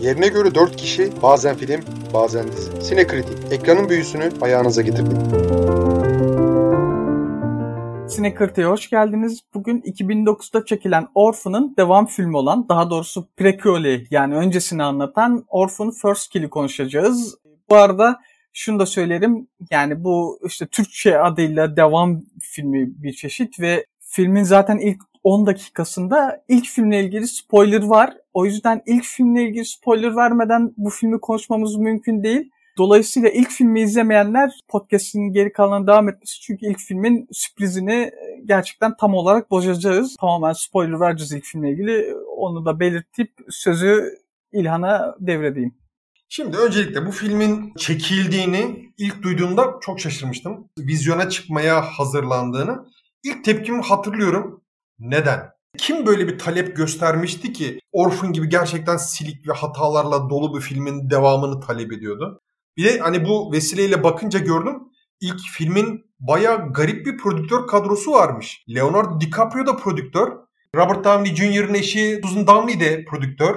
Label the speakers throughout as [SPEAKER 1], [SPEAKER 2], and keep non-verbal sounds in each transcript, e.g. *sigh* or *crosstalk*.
[SPEAKER 1] Yerine göre 4 kişi, bazen film, bazen dizi. Sinekritik, ekranın büyüsünü ayağınıza getirdik.
[SPEAKER 2] Sinekritik'e hoş geldiniz. Bugün 2009'da çekilen Orphan'ın devam filmi olan, daha doğrusu prequel'i yani öncesini anlatan Orphan First Kill'i konuşacağız. Bu arada şunu da söylerim. Yani bu işte Türkçe adıyla devam filmi bir çeşit ve filmin zaten ilk 10 dakikasında ilk filmle ilgili spoiler var. O yüzden ilk filmle ilgili spoiler vermeden bu filmi konuşmamız mümkün değil. Dolayısıyla ilk filmi izlemeyenler podcast'in geri kalanına devam etmesi. Çünkü ilk filmin sürprizini gerçekten tam olarak bozacağız. Tamamen spoiler vereceğiz ilk filmle ilgili. Onu da belirtip sözü İlhan'a devredeyim.
[SPEAKER 3] Şimdi öncelikle bu filmin çekildiğini ilk duyduğumda çok şaşırmıştım. Vizyona çıkmaya hazırlandığını. İlk tepkimi hatırlıyorum. Neden? Kim böyle bir talep göstermişti ki Orphan gibi gerçekten silik ve hatalarla dolu bir filmin devamını talep ediyordu? Bir de hani bu vesileyle bakınca gördüm. İlk filmin baya garip bir prodüktör kadrosu varmış. Leonardo DiCaprio da prodüktör. Robert Downey Jr.'ın eşi Susan Downey de prodüktör.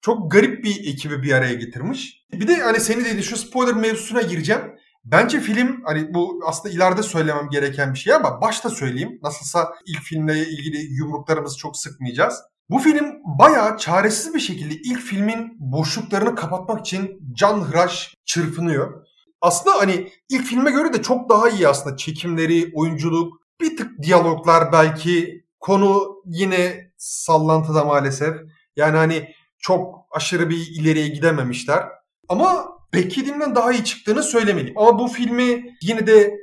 [SPEAKER 3] Çok garip bir ekibi bir araya getirmiş. Bir de hani seni dedi şu spoiler mevzusuna gireceğim. Bence film hani bu aslında ileride söylemem gereken bir şey ama başta söyleyeyim. Nasılsa ilk filmle ilgili yumruklarımızı çok sıkmayacağız. Bu film bayağı çaresiz bir şekilde ilk filmin boşluklarını kapatmak için can hıraş çırpınıyor. Aslında hani ilk filme göre de çok daha iyi aslında çekimleri, oyunculuk, bir tık diyaloglar belki. Konu yine sallantıda maalesef. Yani hani çok aşırı bir ileriye gidememişler. Ama beklediğimden daha iyi çıktığını söylemeliyim. Ama bu filmi yine de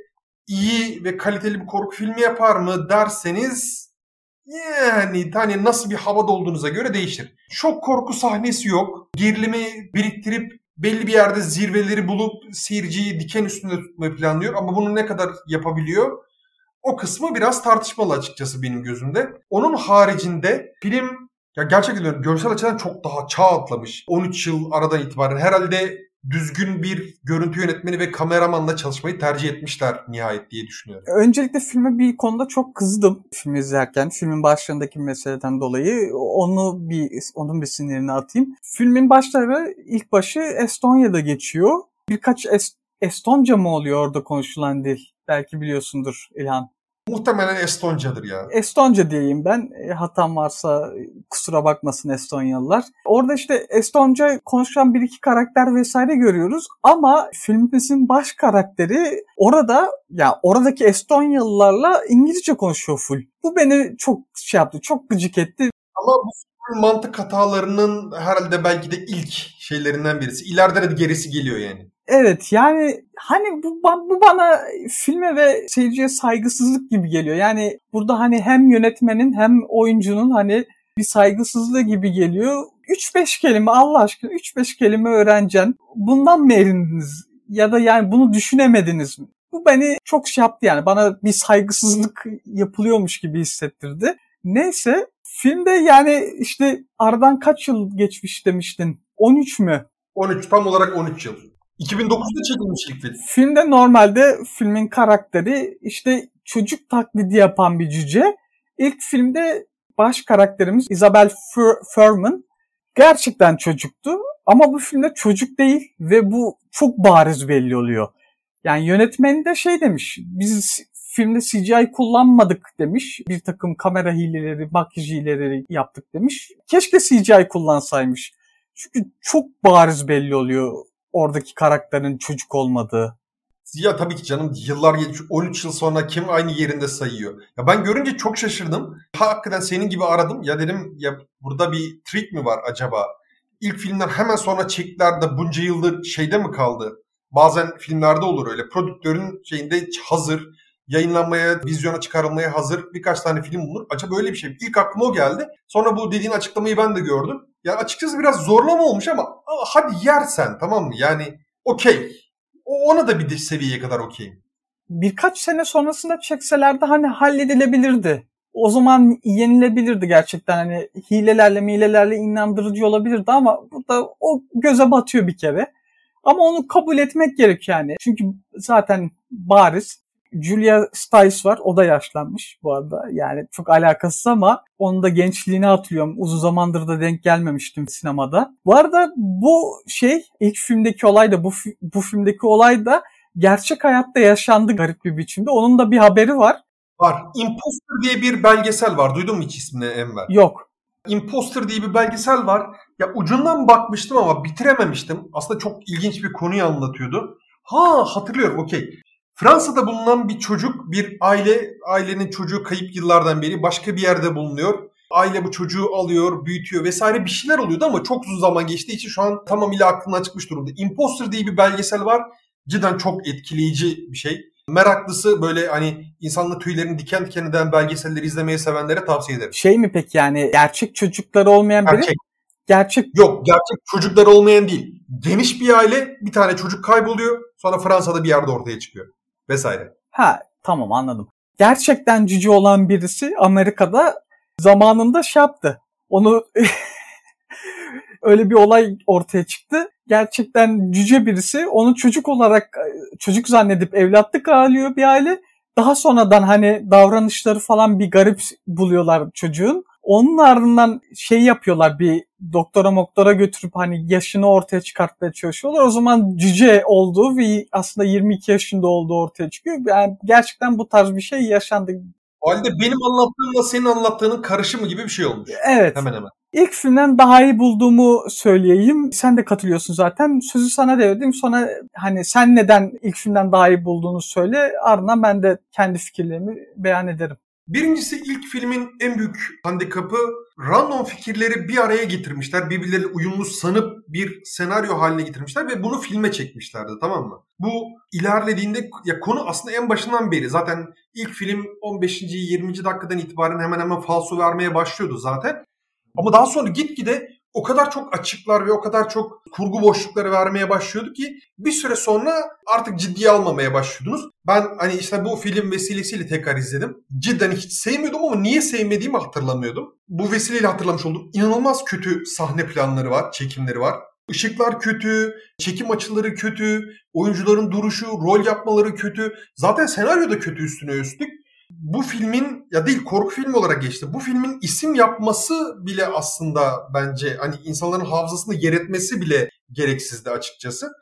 [SPEAKER 3] iyi ve kaliteli bir korku filmi yapar mı derseniz yani hani nasıl bir havada olduğunuza göre değişir. Çok korku sahnesi yok. Gerilimi biriktirip belli bir yerde zirveleri bulup seyirciyi diken üstünde tutmayı planlıyor. Ama bunu ne kadar yapabiliyor? O kısmı biraz tartışmalı açıkçası benim gözümde. Onun haricinde film ya gerçekten görsel açıdan çok daha çağ atlamış. 13 yıl aradan itibaren herhalde düzgün bir görüntü yönetmeni ve kameramanla çalışmayı tercih etmişler nihayet diye düşünüyorum.
[SPEAKER 2] Öncelikle filme bir konuda çok kızdım film izlerken. Filmin başlarındaki meseleden dolayı onu bir onun bir sinirini atayım. Filmin başları ilk başı Estonya'da geçiyor. Birkaç Est Estonca mı oluyor orada konuşulan dil? Belki biliyorsundur İlhan.
[SPEAKER 3] Muhtemelen Estonca'dır ya.
[SPEAKER 2] Estonca diyeyim ben. E, hatam varsa kusura bakmasın Estonyalılar. Orada işte Estonca konuşan bir iki karakter vesaire görüyoruz. Ama filmimizin baş karakteri orada ya oradaki Estonyalılarla İngilizce konuşuyor full. Bu beni çok şey yaptı. Çok gıcık etti.
[SPEAKER 3] Ama bu mantık hatalarının herhalde belki de ilk şeylerinden birisi. İleride de gerisi geliyor yani.
[SPEAKER 2] Evet yani hani bu, bu bana filme ve seyirciye saygısızlık gibi geliyor. Yani burada hani hem yönetmenin hem oyuncunun hani bir saygısızlığı gibi geliyor. 3-5 kelime Allah aşkına 3-5 kelime öğreneceksin. Bundan mı erindiniz? Ya da yani bunu düşünemediniz mi? Bu beni çok şey yaptı yani. Bana bir saygısızlık yapılıyormuş gibi hissettirdi. Neyse filmde yani işte aradan kaç yıl geçmiş demiştin? 13 mü?
[SPEAKER 3] 13 tam olarak 13 yıl. 2009'da çekilmiş ilk film.
[SPEAKER 2] Filmde normalde filmin karakteri işte çocuk taklidi yapan bir cüce. İlk filmde baş karakterimiz Isabel Furman gerçekten çocuktu. Ama bu filmde çocuk değil ve bu çok bariz belli oluyor. Yani yönetmeni de şey demiş. Biz filmde CGI kullanmadık demiş. Bir takım kamera hileleri, makyaj hileleri yaptık demiş. Keşke CGI kullansaymış. Çünkü çok bariz belli oluyor oradaki karakterin çocuk olmadığı.
[SPEAKER 3] Ya tabii ki canım yıllar geçmiş 13 yıl sonra kim aynı yerinde sayıyor. Ya ben görünce çok şaşırdım. Hakikaten senin gibi aradım. Ya dedim ya burada bir trick mi var acaba? İlk filmler hemen sonra çektiler de bunca yıldır şeyde mi kaldı? Bazen filmlerde olur öyle. Prodüktörün şeyinde hazır, yayınlanmaya, vizyona çıkarılmaya hazır birkaç tane film bulunur. Acaba böyle bir şey. İlk aklıma o geldi. Sonra bu dediğin açıklamayı ben de gördüm. Ya açıkçası biraz zorlama olmuş ama hadi yersen tamam mı? Yani okey. Ona da bir seviyeye kadar okeyim.
[SPEAKER 2] Birkaç sene sonrasında çekselerdi hani halledilebilirdi. O zaman yenilebilirdi gerçekten hani hilelerle milelerle inandırıcı olabilirdi ama burada o göze batıyor bir kere. Ama onu kabul etmek gerek yani. Çünkü zaten bariz Julia Stiles var. O da yaşlanmış bu arada. Yani çok alakasız ama onun da gençliğini hatırlıyorum. Uzun zamandır da denk gelmemiştim sinemada. Bu arada bu şey ilk filmdeki olay da bu, bu filmdeki olay da gerçek hayatta yaşandı garip bir biçimde. Onun da bir haberi var.
[SPEAKER 3] Var. Imposter diye bir belgesel var. Duydun mu hiç ismini Enver?
[SPEAKER 2] Yok.
[SPEAKER 3] Imposter diye bir belgesel var. Ya ucundan bakmıştım ama bitirememiştim. Aslında çok ilginç bir konuyu anlatıyordu. Ha hatırlıyorum okey. Fransa'da bulunan bir çocuk, bir aile, ailenin çocuğu kayıp yıllardan beri başka bir yerde bulunuyor. Aile bu çocuğu alıyor, büyütüyor vesaire bir şeyler oluyordu ama çok uzun zaman geçtiği için şu an tamamıyla aklımdan çıkmış durumda. Imposter diye bir belgesel var. Cidden çok etkileyici bir şey. Meraklısı böyle hani insanlı tüylerini diken diken eden belgeselleri izlemeyi sevenlere tavsiye ederim.
[SPEAKER 2] Şey mi peki yani gerçek çocukları olmayan biri?
[SPEAKER 3] Gerçek.
[SPEAKER 2] Gerçek.
[SPEAKER 3] Yok gerçek çocuklar olmayan değil. Geniş bir aile bir tane çocuk kayboluyor. Sonra Fransa'da bir yerde ortaya çıkıyor. Vesaire.
[SPEAKER 2] Ha tamam anladım. Gerçekten cüce olan birisi Amerika'da zamanında şey yaptı. Onu *laughs* öyle bir olay ortaya çıktı. Gerçekten cüce birisi onu çocuk olarak çocuk zannedip evlatlık alıyor bir aile. Daha sonradan hani davranışları falan bir garip buluyorlar çocuğun. Onun ardından şey yapıyorlar bir doktora moktora götürüp hani yaşını ortaya çıkartmaya çalışıyorlar. O zaman cüce olduğu ve aslında 22 yaşında olduğu ortaya çıkıyor. Yani gerçekten bu tarz bir şey yaşandı.
[SPEAKER 3] O halde benim anlattığımla senin anlattığının karışımı gibi bir şey olmuş.
[SPEAKER 2] Evet.
[SPEAKER 3] Hemen hemen.
[SPEAKER 2] İlk filmden daha iyi bulduğumu söyleyeyim. Sen de katılıyorsun zaten. Sözü sana devredeyim. Sonra hani sen neden ilk filmden daha iyi bulduğunu söyle. Ardından ben de kendi fikirlerimi beyan ederim.
[SPEAKER 3] Birincisi ilk filmin en büyük handikapı random fikirleri bir araya getirmişler. Birbirleriyle uyumlu sanıp bir senaryo haline getirmişler ve bunu filme çekmişlerdi tamam mı? Bu ilerlediğinde ya konu aslında en başından beri zaten ilk film 15. 20. dakikadan itibaren hemen hemen falso vermeye başlıyordu zaten. Ama daha sonra gitgide o kadar çok açıklar ve o kadar çok kurgu boşlukları vermeye başlıyordu ki bir süre sonra artık ciddiye almamaya başlıyordunuz. Ben hani işte bu film vesilesiyle tekrar izledim. Cidden hiç sevmiyordum ama niye sevmediğimi hatırlamıyordum. Bu vesileyle hatırlamış oldum. İnanılmaz kötü sahne planları var, çekimleri var. Işıklar kötü, çekim açıları kötü, oyuncuların duruşu, rol yapmaları kötü. Zaten senaryo da kötü üstüne üstlük bu filmin ya değil korku filmi olarak geçti. Bu filmin isim yapması bile aslında bence hani insanların hafızasını yer etmesi bile gereksizdi açıkçası.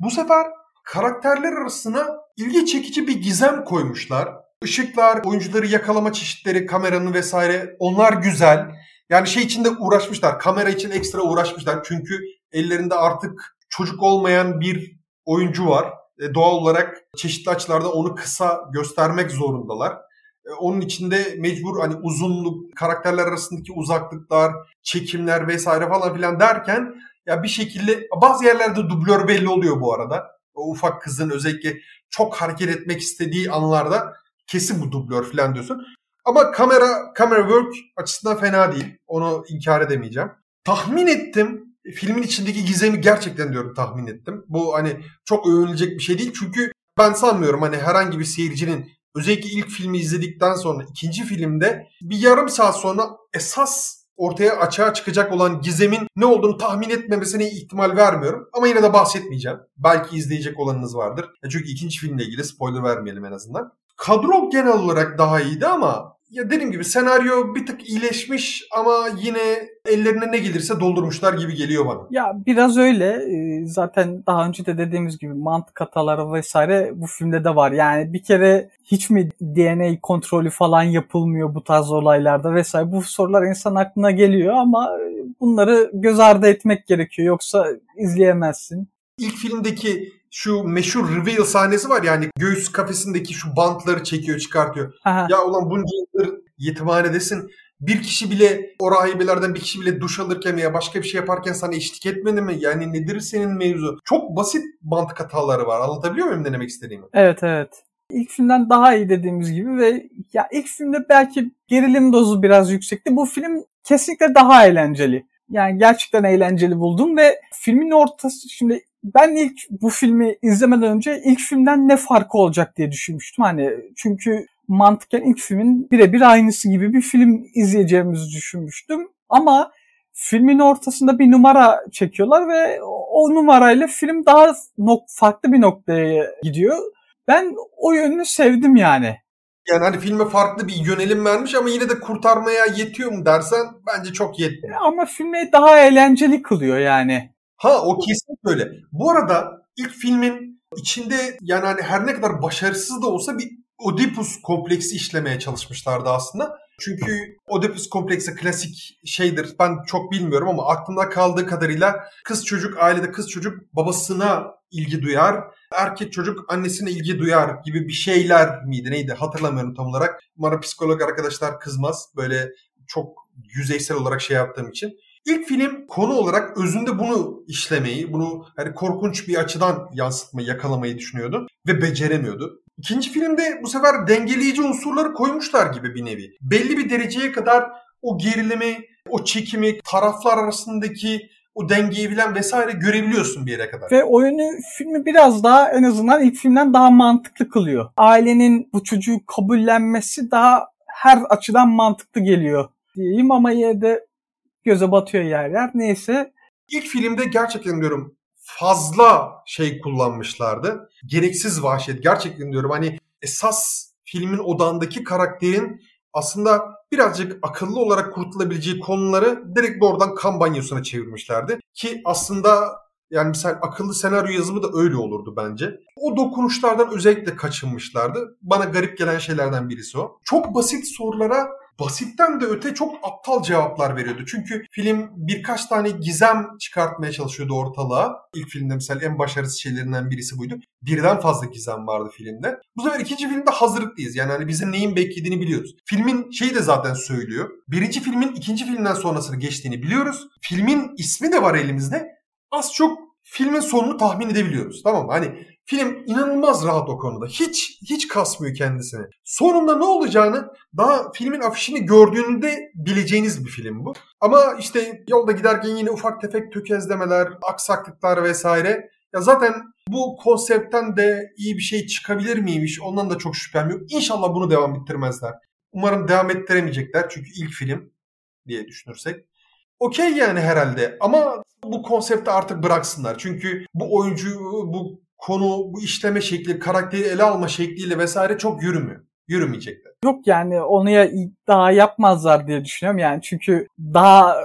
[SPEAKER 3] Bu sefer karakterler arasına ilgi çekici bir gizem koymuşlar. Işıklar, oyuncuları yakalama çeşitleri, kameranın vesaire onlar güzel. Yani şey içinde uğraşmışlar. Kamera için ekstra uğraşmışlar. Çünkü ellerinde artık çocuk olmayan bir oyuncu var. E, doğal olarak çeşitli açılarda onu kısa göstermek zorundalar. E, onun içinde mecbur hani uzunluk, karakterler arasındaki uzaklıklar, çekimler vesaire falan filan derken ya bir şekilde bazı yerlerde dublör belli oluyor bu arada. O ufak kızın özellikle çok hareket etmek istediği anlarda kesin bu dublör falan diyorsun. Ama kamera kamera work açısından fena değil. Onu inkar edemeyeceğim. Tahmin ettim. Filmin içindeki gizemi gerçekten diyorum tahmin ettim. Bu hani çok övünülecek bir şey değil. Çünkü ben sanmıyorum hani herhangi bir seyircinin özellikle ilk filmi izledikten sonra ikinci filmde bir yarım saat sonra esas ortaya açığa çıkacak olan gizemin ne olduğunu tahmin etmemesine ihtimal vermiyorum. Ama yine de bahsetmeyeceğim. Belki izleyecek olanınız vardır. Çünkü ikinci filmle ilgili spoiler vermeyelim en azından. Kadro genel olarak daha iyiydi ama ya dediğim gibi senaryo bir tık iyileşmiş ama yine ellerine ne gelirse doldurmuşlar gibi geliyor bana.
[SPEAKER 2] Ya biraz öyle. Ee, zaten daha önce de dediğimiz gibi mantık hataları vesaire bu filmde de var. Yani bir kere hiç mi DNA kontrolü falan yapılmıyor bu tarz olaylarda vesaire. Bu sorular insan aklına geliyor ama bunları göz ardı etmek gerekiyor. Yoksa izleyemezsin.
[SPEAKER 3] İlk filmdeki şu meşhur reveal sahnesi var yani göğüs kafesindeki şu bantları çekiyor çıkartıyor.
[SPEAKER 2] Aha.
[SPEAKER 3] Ya ulan bunca yıldır yetimhanedesin. Bir kişi bile o rahibelerden bir kişi bile duş alırken veya başka bir şey yaparken sana eşlik etmedi mi? Yani nedir senin mevzu? Çok basit mantık hataları var. Anlatabiliyor muyum ne demek istediğimi?
[SPEAKER 2] Evet evet. İlk filmden daha iyi dediğimiz gibi ve ya ilk filmde belki gerilim dozu biraz yüksekti. Bu film kesinlikle daha eğlenceli. Yani gerçekten eğlenceli buldum ve filmin ortası şimdi ben ilk bu filmi izlemeden önce ilk filmden ne farkı olacak diye düşünmüştüm. Hani çünkü mantıken ilk filmin birebir aynısı gibi bir film izleyeceğimizi düşünmüştüm. Ama filmin ortasında bir numara çekiyorlar ve o numarayla film daha nok farklı bir noktaya gidiyor. Ben o yönünü sevdim yani.
[SPEAKER 3] Yani hani filme farklı bir yönelim vermiş ama yine de kurtarmaya yetiyor mu dersen bence çok yetmiyor.
[SPEAKER 2] Ama filmi daha eğlenceli kılıyor yani.
[SPEAKER 3] Ha o kesinlikle öyle. Bu arada ilk filmin içinde yani hani her ne kadar başarısız da olsa bir Oedipus kompleksi işlemeye çalışmışlardı aslında. Çünkü Oedipus kompleksi klasik şeydir. Ben çok bilmiyorum ama aklımda kaldığı kadarıyla kız çocuk ailede kız çocuk babasına ilgi duyar. Erkek çocuk annesine ilgi duyar gibi bir şeyler miydi neydi hatırlamıyorum tam olarak. Umarım psikolog arkadaşlar kızmaz. Böyle çok yüzeysel olarak şey yaptığım için. İlk film konu olarak özünde bunu işlemeyi, bunu hani korkunç bir açıdan yansıtmayı, yakalamayı düşünüyordu ve beceremiyordu. İkinci filmde bu sefer dengeleyici unsurları koymuşlar gibi bir nevi. Belli bir dereceye kadar o gerilimi, o çekimi, taraflar arasındaki o dengeyi bilen vesaire görebiliyorsun bir yere kadar.
[SPEAKER 2] Ve oyunu filmi biraz daha en azından ilk filmden daha mantıklı kılıyor. Ailenin bu çocuğu kabullenmesi daha her açıdan mantıklı geliyor diyeyim ama yine de göze batıyor yer yer. Neyse.
[SPEAKER 3] İlk filmde gerçekten diyorum fazla şey kullanmışlardı. Gereksiz vahşet. Gerçekten diyorum hani esas filmin odağındaki karakterin aslında birazcık akıllı olarak kurtulabileceği konuları direkt oradan kan banyosuna çevirmişlerdi. Ki aslında yani mesela akıllı senaryo yazımı da öyle olurdu bence. O dokunuşlardan özellikle kaçınmışlardı. Bana garip gelen şeylerden birisi o. Çok basit sorulara basitten de öte çok aptal cevaplar veriyordu. Çünkü film birkaç tane gizem çıkartmaya çalışıyordu ortalığa. İlk filmde mesela en başarısız şeylerinden birisi buydu. Birden fazla gizem vardı filmde. Bu sefer ikinci filmde hazırlıklıyız. Yani hani bizim neyin beklediğini biliyoruz. Filmin şeyi de zaten söylüyor. Birinci filmin ikinci filmden sonrasını geçtiğini biliyoruz. Filmin ismi de var elimizde. Az çok filmin sonunu tahmin edebiliyoruz. Tamam mı? Hani Film inanılmaz rahat o konuda. Hiç hiç kasmıyor kendisini. Sonunda ne olacağını daha filmin afişini gördüğünde bileceğiniz bir film bu. Ama işte yolda giderken yine ufak tefek tökezlemeler, aksaklıklar vesaire. Ya zaten bu konseptten de iyi bir şey çıkabilir miymiş ondan da çok şüphem yok. İnşallah bunu devam ettirmezler. Umarım devam ettiremeyecekler çünkü ilk film diye düşünürsek. Okey yani herhalde ama bu konsepti artık bıraksınlar. Çünkü bu oyuncu, bu konu, bu işleme şekli, karakteri ele alma şekliyle vesaire çok yürümüyor. Yürümeyecekler.
[SPEAKER 2] Yok yani onu ya daha yapmazlar diye düşünüyorum yani çünkü daha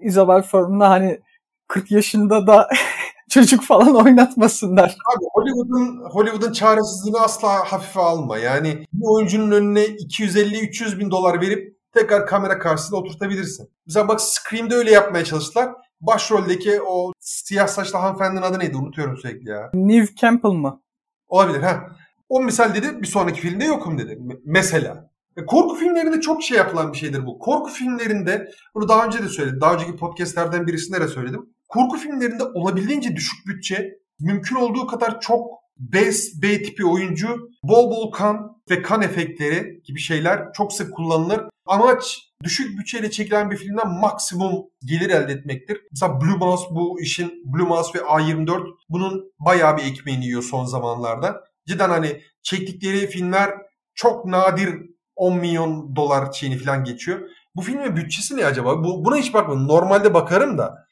[SPEAKER 2] Isabel Firm'da hani 40 yaşında da *laughs* çocuk falan oynatmasınlar.
[SPEAKER 3] Abi Hollywood'un Hollywood'un çaresizliğini asla hafife alma. Yani bir oyuncunun önüne 250-300 bin dolar verip tekrar kamera karşısında oturtabilirsin. Mesela bak Scream'de öyle yapmaya çalıştılar başroldeki o siyah saçlı hanımefendinin adı neydi? Unutuyorum sürekli ya.
[SPEAKER 2] Neve Campbell mı?
[SPEAKER 3] Olabilir ha. O misal dedi bir sonraki filmde yokum dedi. M- mesela. E, korku filmlerinde çok şey yapılan bir şeydir bu. Korku filmlerinde bunu daha önce de söyledim. Daha önceki podcastlerden birisinde de söyledim. Korku filmlerinde olabildiğince düşük bütçe, mümkün olduğu kadar çok B, B tipi oyuncu, bol bol kan ve kan efektleri gibi şeyler çok sık kullanılır. Amaç düşük bütçeyle çekilen bir filmden maksimum gelir elde etmektir. Mesela Blue Mouse bu işin Blue Mouse ve A24 bunun bayağı bir ekmeğini yiyor son zamanlarda. Cidden hani çektikleri filmler çok nadir 10 milyon dolar şeyini falan geçiyor. Bu filmin bütçesi ne acaba? Bu, buna hiç bakmadım. Normalde bakarım da.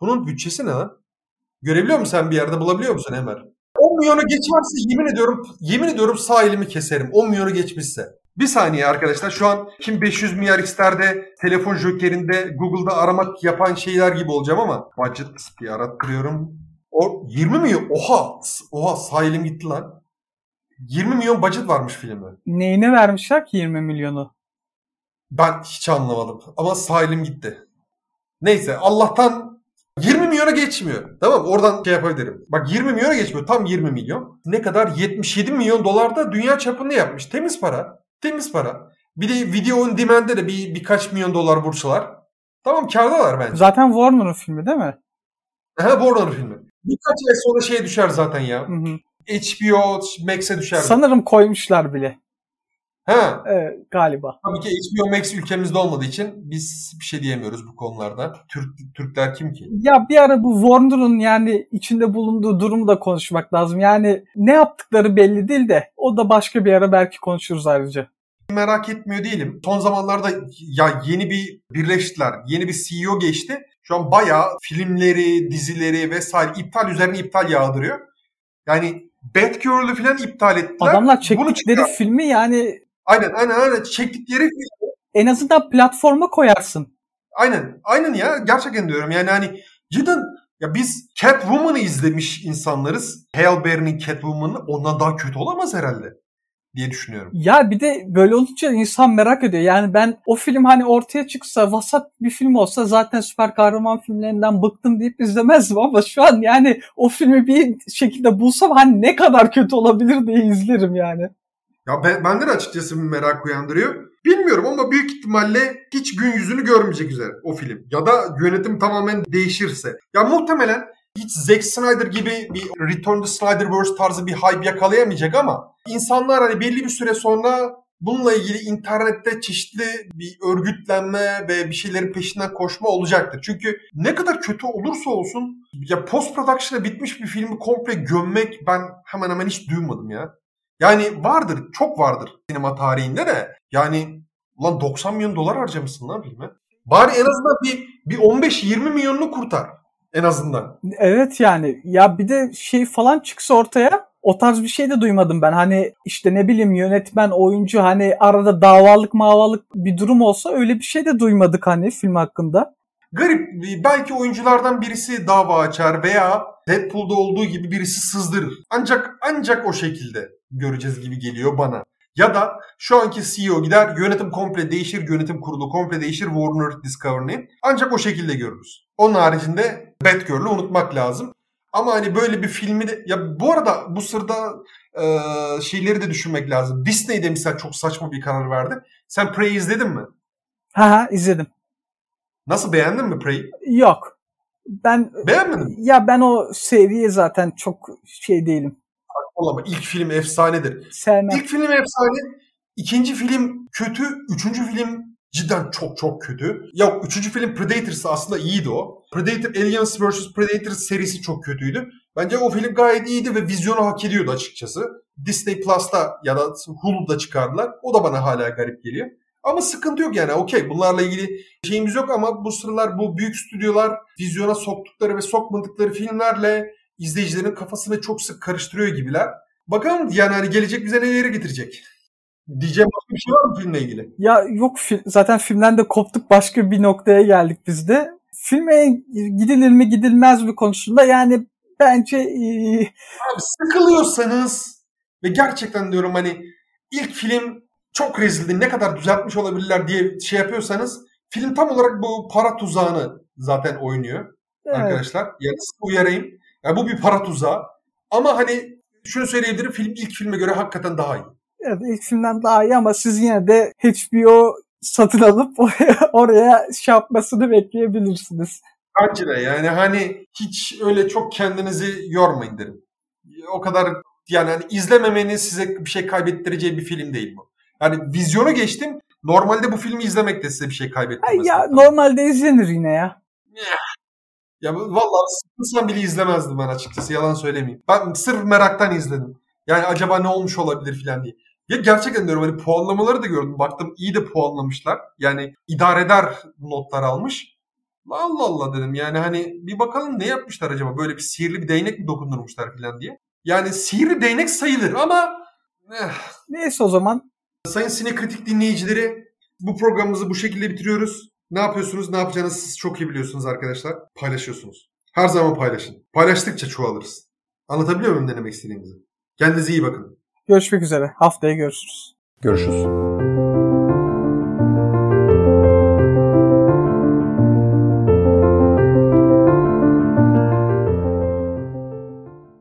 [SPEAKER 3] Bunun bütçesi ne lan? Görebiliyor musun sen bir yerde bulabiliyor musun Emre? 10 milyonu geçmezse yemin ediyorum yemin ediyorum sağ elimi keserim. 10 milyonu geçmişse. Bir saniye arkadaşlar şu an kim 500 milyar ister de telefon jokerinde Google'da aramak yapan şeyler gibi olacağım ama budget diye arattırıyorum. O 20 milyon oha oha sağ elim gitti lan. 20 milyon budget varmış filmde.
[SPEAKER 2] Neyine vermişler ki 20 milyonu?
[SPEAKER 3] Ben hiç anlamadım ama sağ elim gitti. Neyse Allah'tan 20 milyona geçmiyor. Tamam oradan şey yapabilirim. Bak 20 milyona geçmiyor. Tam 20 milyon. Ne kadar? 77 milyon dolar da dünya çapında yapmış. Temiz para. Temiz para. Bir de video on demand'de de bir, birkaç milyon dolar bursalar. Tamam kardalar bence.
[SPEAKER 2] Zaten Warner'ın filmi değil mi?
[SPEAKER 3] He Warner filmi. Birkaç ay sonra şeye düşer zaten ya.
[SPEAKER 2] Hı hı.
[SPEAKER 3] HBO Max'e düşer.
[SPEAKER 2] Sanırım koymuşlar bile.
[SPEAKER 3] Ha.
[SPEAKER 2] Evet, galiba.
[SPEAKER 3] Tabii ki HBO Max ülkemizde olmadığı için biz bir şey diyemiyoruz bu konularda. Türk Türkler kim ki?
[SPEAKER 2] Ya bir ara bu Warner'ın yani içinde bulunduğu durumu da konuşmak lazım. Yani ne yaptıkları belli değil de o da başka bir ara belki konuşuruz ayrıca.
[SPEAKER 3] Merak etmiyor değilim. Son zamanlarda ya yeni bir birleştiler. Yeni bir CEO geçti. Şu an bayağı filmleri, dizileri vesaire iptal üzerine iptal yağdırıyor. Yani Batgirl'ü falan iptal ettiler.
[SPEAKER 2] Adamlar
[SPEAKER 3] Bunu
[SPEAKER 2] çektikleri
[SPEAKER 3] çıkar-
[SPEAKER 2] filmi yani
[SPEAKER 3] Aynen aynen aynen çektikleri film-
[SPEAKER 2] en azından platforma koyarsın.
[SPEAKER 3] Aynen aynen ya gerçekten diyorum yani hani cidden ya biz Catwoman'ı izlemiş insanlarız. Halle Berry'nin Catwoman'ı ondan daha kötü olamaz herhalde diye düşünüyorum.
[SPEAKER 2] Ya bir de böyle olunca insan merak ediyor. Yani ben o film hani ortaya çıksa vasat bir film olsa zaten süper kahraman filmlerinden bıktım deyip izlemezdim ama şu an yani o filmi bir şekilde bulsam hani ne kadar kötü olabilir diye izlerim yani.
[SPEAKER 3] Ya ben, bende de açıkçası bir merak uyandırıyor. Bilmiyorum ama büyük ihtimalle hiç gün yüzünü görmeyecek üzere o film. Ya da yönetim tamamen değişirse. Ya muhtemelen hiç Zack Snyder gibi bir Return to Snyderverse tarzı bir hype yakalayamayacak ama insanlar hani belli bir süre sonra bununla ilgili internette çeşitli bir örgütlenme ve bir şeylerin peşinden koşma olacaktır. Çünkü ne kadar kötü olursa olsun ya post production'a bitmiş bir filmi komple gömmek ben hemen hemen hiç duymadım ya. Yani vardır, çok vardır sinema tarihinde de. Yani ulan 90 milyon dolar harcamışsın lan filme. Bari en azından bir, bir 15-20 milyonunu kurtar. En azından.
[SPEAKER 2] Evet yani ya bir de şey falan çıksa ortaya o tarz bir şey de duymadım ben. Hani işte ne bileyim yönetmen, oyuncu hani arada davalık mavalık bir durum olsa öyle bir şey de duymadık hani film hakkında.
[SPEAKER 3] Garip. Belki oyunculardan birisi dava açar veya Deadpool'da olduğu gibi birisi sızdırır. Ancak ancak o şekilde göreceğiz gibi geliyor bana. Ya da şu anki CEO gider, yönetim komple değişir, yönetim kurulu komple değişir Warner Discovery'nin. Ancak o şekilde görürüz. Onun haricinde Batgirl'ü unutmak lazım. Ama hani böyle bir filmi de... Ya bu arada bu sırada e, şeyleri de düşünmek lazım. Disney de mesela çok saçma bir karar verdi. Sen Prey'i izledin mi?
[SPEAKER 2] Ha ha izledim.
[SPEAKER 3] Nasıl beğendin mi Prey'i?
[SPEAKER 2] Yok. Ben
[SPEAKER 3] Beğenmedin mi?
[SPEAKER 2] ya ben o seriye zaten çok şey değilim.
[SPEAKER 3] Olamaz. İlk film efsanedir.
[SPEAKER 2] Sevmem.
[SPEAKER 3] İlk film efsane. ikinci film kötü. Üçüncü film cidden çok çok kötü. Ya üçüncü film Predators aslında iyiydi o. Predator Aliens vs. Predator serisi çok kötüydü. Bence o film gayet iyiydi ve vizyonu hak ediyordu açıkçası. Disney Plus'ta ya da Hulu'da çıkardılar. O da bana hala garip geliyor. Ama sıkıntı yok yani. Okey bunlarla ilgili şeyimiz yok ama bu sıralar bu büyük stüdyolar vizyona soktukları ve sokmadıkları filmlerle izleyicilerin kafasını çok sık karıştırıyor gibiler. Bakalım yani hani gelecek bize neleri getirecek. Diyeceğim başka bir şey var mı filmle ilgili?
[SPEAKER 2] Ya yok fi- zaten filmden de koptuk başka bir noktaya geldik biz de. Filme gidilir mi gidilmez mi konusunda yani bence e,
[SPEAKER 3] Abi sıkılıyorsanız ve gerçekten diyorum hani ilk film çok rezildi ne kadar düzeltmiş olabilirler diye şey yapıyorsanız film tam olarak bu para tuzağını zaten oynuyor
[SPEAKER 2] evet.
[SPEAKER 3] arkadaşlar. Yani uyarayım. Yani bu bir para tuzağı. Ama hani şunu söyleyebilirim film ilk filme göre hakikaten daha iyi.
[SPEAKER 2] Evet, ilk filmden daha iyi ama siz yine de HBO satın alıp *laughs* oraya, oraya şey yapmasını bekleyebilirsiniz.
[SPEAKER 3] Bence de yani hani hiç öyle çok kendinizi yormayın derim. O kadar yani hani izlememenin size bir şey kaybettireceği bir film değil bu. Yani vizyonu geçtim. Normalde bu filmi izlemek de size bir şey
[SPEAKER 2] Ay
[SPEAKER 3] kaybettirmez.
[SPEAKER 2] ya normalde izlenir yine ya.
[SPEAKER 3] Ya vallahi sıkılsam bile izlemezdim ben açıkçası yalan söylemeyeyim. Ben sırf meraktan izledim. Yani acaba ne olmuş olabilir filan diye. Ya gerçekten diyorum hani puanlamaları da gördüm. Baktım iyi de puanlamışlar. Yani idare eder notlar almış. Allah Allah dedim yani hani bir bakalım ne yapmışlar acaba? Böyle bir sihirli bir değnek mi dokundurmuşlar filan diye. Yani sihirli değnek sayılır ama eh,
[SPEAKER 2] Neyse o zaman
[SPEAKER 3] Sayın Sinekritik dinleyicileri bu programımızı bu şekilde bitiriyoruz. Ne yapıyorsunuz, ne yapacağınızı siz çok iyi biliyorsunuz arkadaşlar. Paylaşıyorsunuz. Her zaman paylaşın. Paylaştıkça çoğalırız. Anlatabiliyor muyum ne demek istediğimizi? Kendinize iyi bakın.
[SPEAKER 2] görüşmek üzere. Haftaya görüşürüz.
[SPEAKER 3] Görüşürüz.